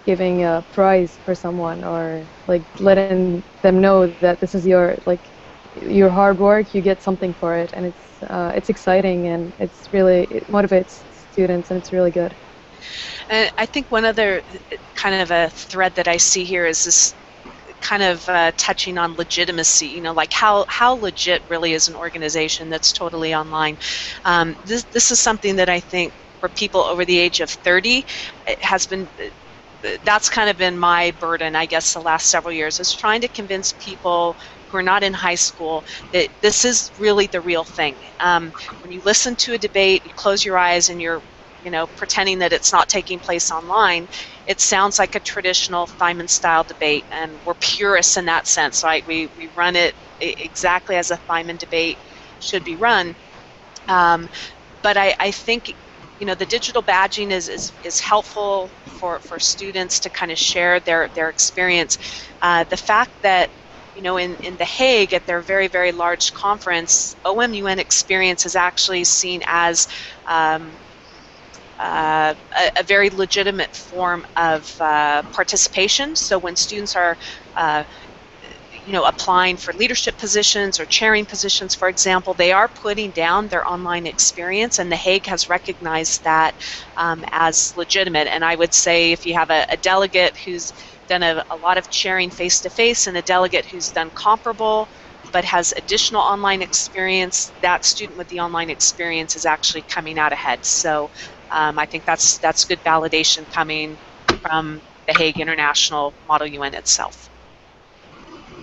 giving a prize for someone or like letting them know that this is your like your hard work you get something for it and it's uh, it's exciting and it's really it motivates students and it's really good and i think one other kind of a thread that i see here is this kind of uh, touching on legitimacy, you know, like how, how legit really is an organization that's totally online. Um, this, this is something that I think for people over the age of 30 it has been that's kind of been my burden i guess the last several years is trying to convince people who are not in high school that this is really the real thing. Um, when you listen to a debate you close your eyes and you're you know pretending that it's not taking place online it sounds like a traditional THIMUN style debate and we're purists in that sense right? We, we run it exactly as a THIMUN debate should be run. Um, but I, I think you know the digital badging is, is, is helpful for, for students to kind of share their, their experience. Uh, the fact that you know in, in The Hague at their very very large conference, OMUN experience is actually seen as um, uh, a, a, very legitimate form of uh, participation. So when students are uh, you know, applying for leadership positions or chairing positions, for example, they are putting down their online experience, and The Hague has recognized that um, as legitimate. And I would say if you have a, a delegate who's done a, a lot of chairing face to face and a delegate who's done comparable but has additional online experience, that student with the online experience is actually coming out ahead. So um, I think that's that's good validation coming from the Hague International Model UN itself.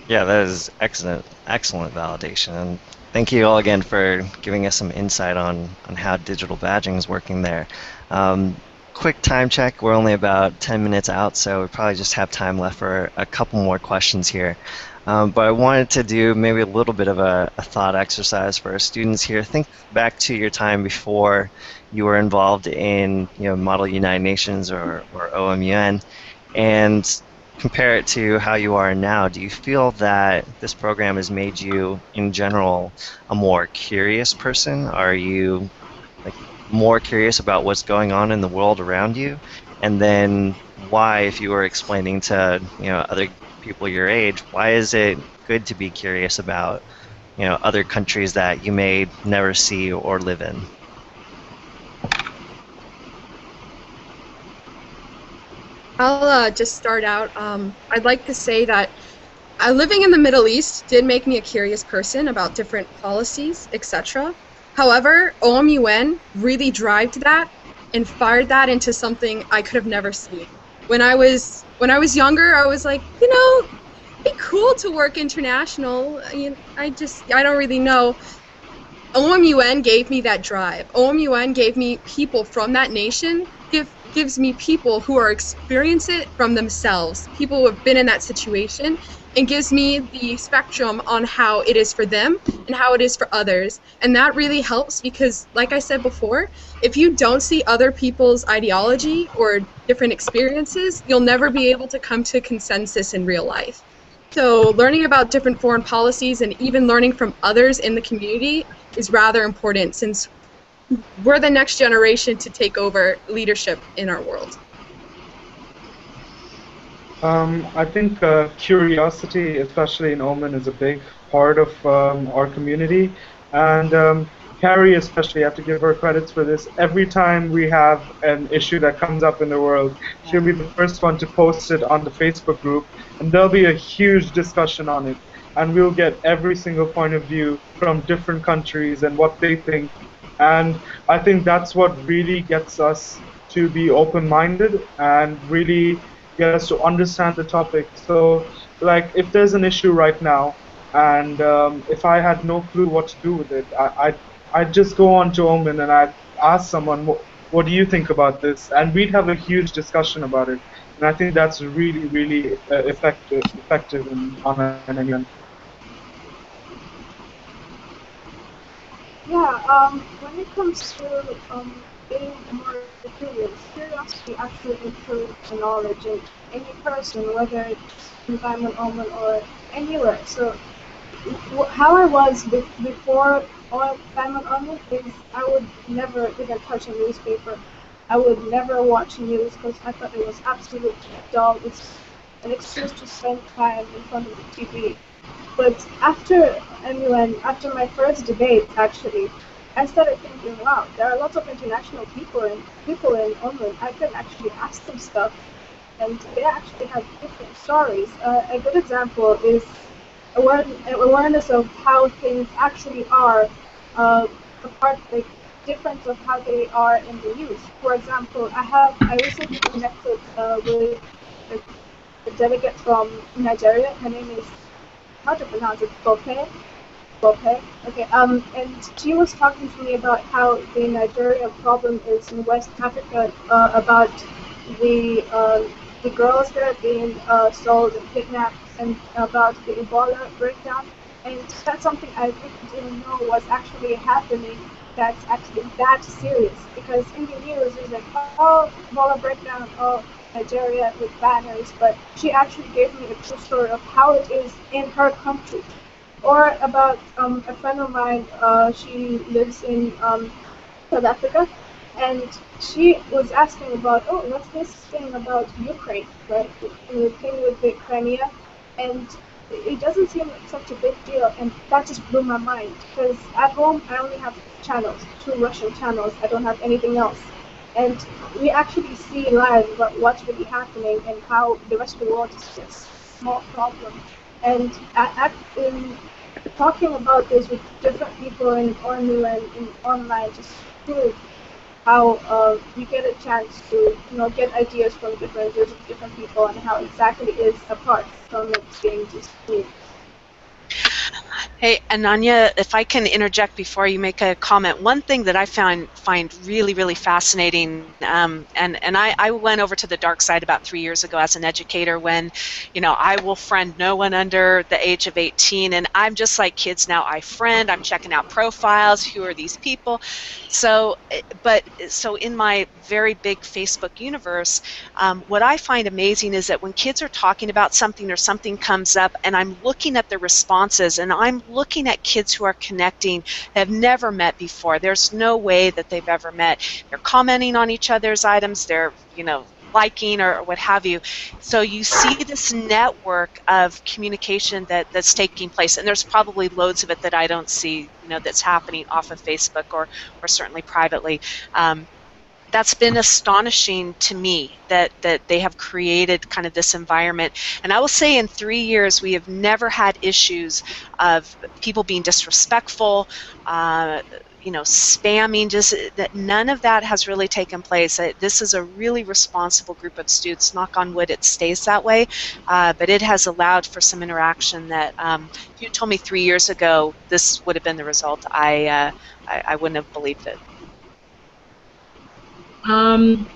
Yeah, that is excellent, excellent validation. And thank you all again for giving us some insight on, on how digital badging is working there. Um, quick time check. We're only about 10 minutes out, so we probably just have time left for a couple more questions here. Um, but I wanted to do maybe a little bit of a, a, thought exercise for our students here. Think back to your time before you were involved in you know Model United Nations or, or OMUN, and compare it to how you are now, do you feel that this program has made you, in general, a more curious person? Are you like more curious about what's going on in the world around you? And then why, if you were explaining to you know other people your age, why is it good to be curious about you know other countries that you may never see or live in? I'll uh, just start out. Um, I'd like to say that uh, living in the Middle East did make me a curious person about different policies, etc. However, OMUN really drove that and fired that into something I could have never seen. When I was when I was younger, I was like, you know, be cool to work international. You I just I don't really know. OMUN gave me that drive. OMUN gave me people from that nation gives me people who are experiencing it from themselves, people who have been in that situation, and gives me the spectrum on how it is for them and how it is for others. And that really helps because, like I said before, if you don't see other people's ideology or different experiences, you'll never be able to come to consensus in real life. So, learning about different foreign policies and even learning from others in the community is rather important since we're the next generation to take over leadership in our world? Um, I think uh, curiosity, especially in OMUN, is a big part of um, our community. And um, Carrie, especially, I have to give her credits for this. Every time we have an issue that comes up in the world, she'll be the first one to post it on the Facebook group, and there'll be a huge discussion on it. And we'll get every single point of view from different countries and what they think and I think that's what really gets us to be open minded and really get us to understand the topic. So, like, if there's an issue right now, and um, if I had no clue what to do with it, I, I'd, I'd just go on to OMUN and I'd ask someone, what, do you think about this? And we'd have a huge discussion about it. And I think that's really, really uh, effective, effective in online and Yeah, um, when it comes to um, being more curious, curiosity actually improves the knowledge in any person, whether it's in THIMUN OMUN or anywhere. So, how I was before THIMUN OMUN is I would never even touch a newspaper. I would never watch news because I thought it was absolutely dull. It's an excuse to spend time in front of the TV. But after MUN, after my first debate, actually, I started thinking, wow, there are lots of international people and people in Oman. I can actually ask them stuff, and they actually have different stories. Uh, a good example is awareness of how things actually are, uh, apart the difference of how they are in the news. For example, I have I recently connected uh, with a, delegate from Nigeria. Her name is how to pronounce it, Bope. Bope. Okay. Um, and she was talking to me about how the Nigeria problem is in West Africa, uh, about the uh, the girls that are being uh, sold and kidnapped, and about the Ebola breakdown. And that's something I really didn't know was actually happening. That's actually that serious because in the news it's like, oh, Ebola breakdown, oh, Nigeria with banners, but she actually gave me a true story of how it is in her country. Or about um, a friend of mine, uh, she lives in um, South Africa, and she was asking about, oh, what's this thing about Ukraine, right? The thing with the Crimea, and it doesn't seem like such a big deal, and that just blew my mind because at home I only have channels, two Russian channels. I don't have anything else and we actually see live what's really happening and how the rest of the world is just a small problem. And at, in talking about this with different people in ONU and in online just prove how uh, you get a chance to you know get ideas from different of different people and how exactly is apart from it being just me. Hey, Ananya, if I can interject before you make a comment, one thing that I found find really, really fascinating, um, and and I, I went over to the dark side about three years ago as an educator when, you know, I will friend no one under the age of 18, and I'm just like kids now. I friend, I'm checking out profiles. Who are these people? So, eh, but so in my very big Facebook universe, um, what I find amazing is that when kids are talking about something or something comes up, and I'm looking at the responses, and I'm looking at kids who are connecting have never met before. There's no way that they've ever met. They're commenting on each other's items. They're, you know, liking or what have you. So you see this network of communication that, that's taking place, and there's probably loads of it that I don't see, you know, that's happening off of Facebook or, or certainly privately. Um, that's been astonishing to me that that they have created kind of this environment. And i will say in three years we have never had issues of people being disrespectful uh, you know spamming just that none of that has really taken place. This is a really responsible group of students. Knock on wood it stays that way uh, but it has allowed for some interaction that um, if you told me three years ago this would have been the result i uh, I, I wouldn't have believed it um,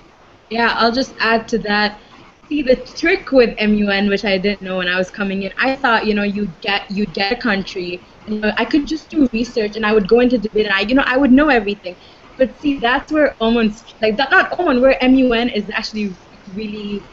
yeah, I'll just add to that. See, the trick with MUN, which I didn't know when I was coming in, I thought, you know, you get you get a country, and you know, I could just do research, and I would go into debate, and I, you know, I would know everything. But see, that's where OMUN's like that, not OMUN, where MUN is actually really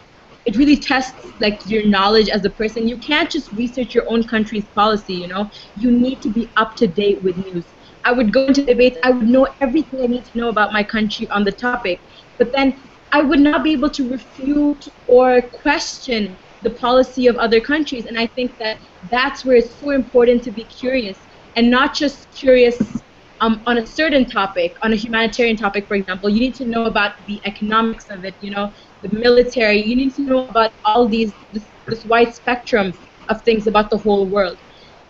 it really tests like your knowledge as a person. You can't just research your own country's policy, you know. You need to be up to date with news. I would go into debates, I would know everything I need to know about my country on the topic, but then I would not be able to refute or question the policy of other countries. And I think that that's where it's so important to be curious and not just curious um, on a certain topic, on a humanitarian topic, for example. You need to know about the economics of it, you know, the military. You need to know about all these, this, this wide spectrum of things about the whole world.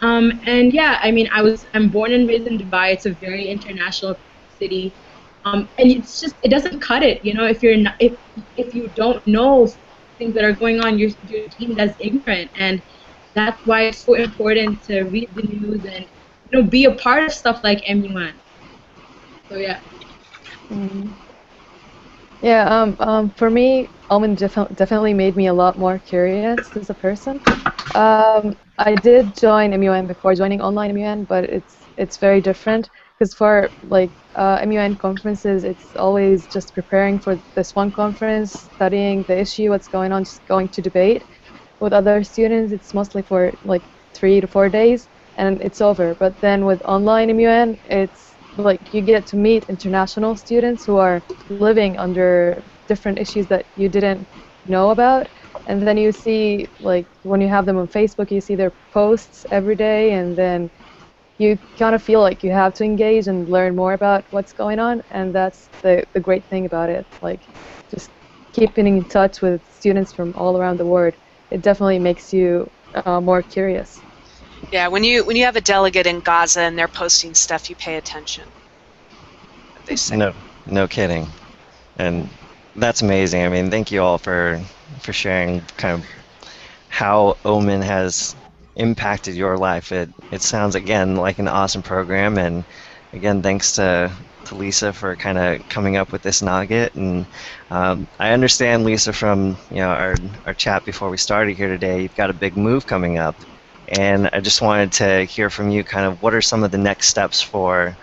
Um, and yeah, I mean, I was I'm born and raised in Dubai. It's a very international city, um, and it's just it doesn't cut it. You know, if you're not, if if you don't know things that are going on, you're you're deemed as ignorant, and that's why it's so important to read the news and you know be a part of stuff like MUN. So yeah. Mm-hmm. Yeah. Um. Um. For me, OMUN def- definitely made me a lot more curious as a person. Um, I did join MUN before joining online MUN, but it's it's very different. because for like uh, MUN conferences, it's always just preparing for this one conference, studying the issue, what's going on, just going to debate. With other students, it's mostly for like three to four days, and it's over. But then with online MUN, it's like you get to meet international students who are living under different issues that you didn't know about and then you see like when you have them on facebook you see their posts every day and then you kind of feel like you have to engage and learn more about what's going on and that's the, the great thing about it like just keeping in touch with students from all around the world it definitely makes you uh, more curious Yeah, when you when you have a delegate in Gaza and they're posting stuff, you pay attention. They say. No, no kidding. And that's amazing. I mean, thank you all for for sharing kind of how OMUN has impacted your life. It it sounds again like an awesome program, and again, thanks to to Lisa for kind of coming up with this nugget. And um, I understand, Lisa, from you know our our chat before we started here today, you've got a big move coming up, and I just wanted to hear from you, kind of what are some of the next steps for,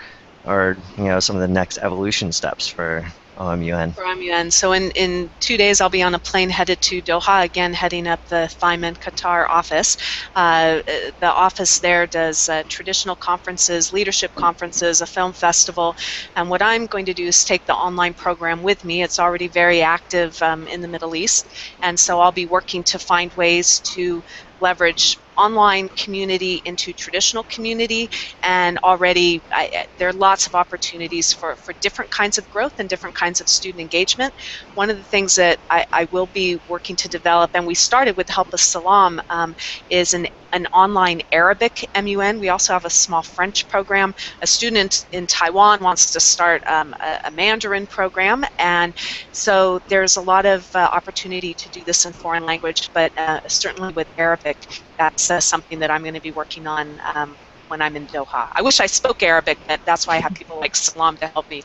or you know, some of the next evolution steps for OMUN. for MUN. So in, in two days, I'll be on a plane headed to Doha, again heading up the THIMUN Qatar office. Uh, the office there does uh, traditional conferences, leadership conferences, a film festival, and what I'm going to do is take the online program with me. It's already very active um, in the Middle East, and so I'll be working to find ways to leverage online community into traditional community and already I, there are lots of opportunities for, for different kinds of growth and different kinds of student engagement. One of the things that I, I will be working to develop and we started with the help of salam um, is an, an online arabic mun we also have a small french program a student in taiwan wants to start um, a, a mandarin program and so there's a lot of uh, opportunity to do this in foreign language but uh, certainly with arabic that's uh, something that I'm going to be working on um, when I'm in Doha. I wish I spoke Arabic, but that's why I have people like Salam to help me.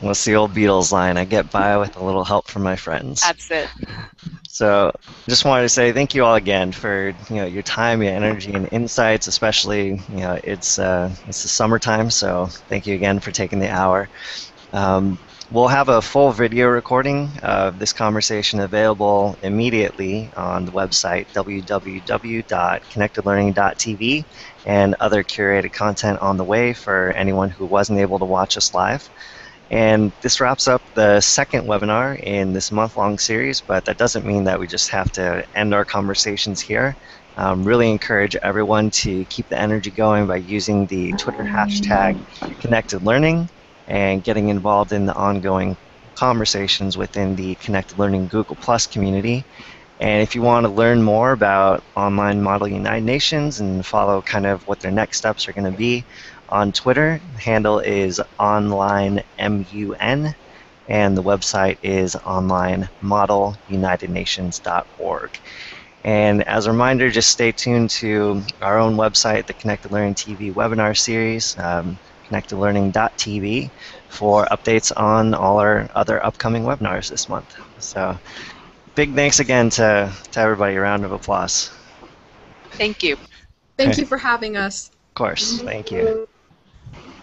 What's the old Beatles line? I get by with a little help from my friends. That's it. So, just wanted to say thank you all again for you know your time, your energy, and insights. Especially, you know, it's uh, it's the summertime, so thank you again for taking the hour. Um, we'll have a full video recording of this conversation available immediately on the website www.connectedlearning.tv and other curated content on the way for anyone who wasn't able to watch us live. And this wraps up the second webinar in this month-long series, but that doesn't mean that we just have to end our conversations here. Um, really encourage everyone to keep the energy going by using the Twitter hashtag Connected Learning and getting involved in the ongoing conversations within the Connected Learning Google Plus community. And if you want to learn more about Online Model United Nations and follow kind of what their next steps are going to be, on Twitter. The handle is onlinemun, and the website is onlinemodelunitednations.org. And as a reminder, just stay tuned to our own website, the Connected Learning TV webinar series, um, connectedlearning.tv, for updates on all our other upcoming webinars this month. So, big thanks again to, to everybody. A round of applause. Thank you. Thank you for having us. Of course. Thank you.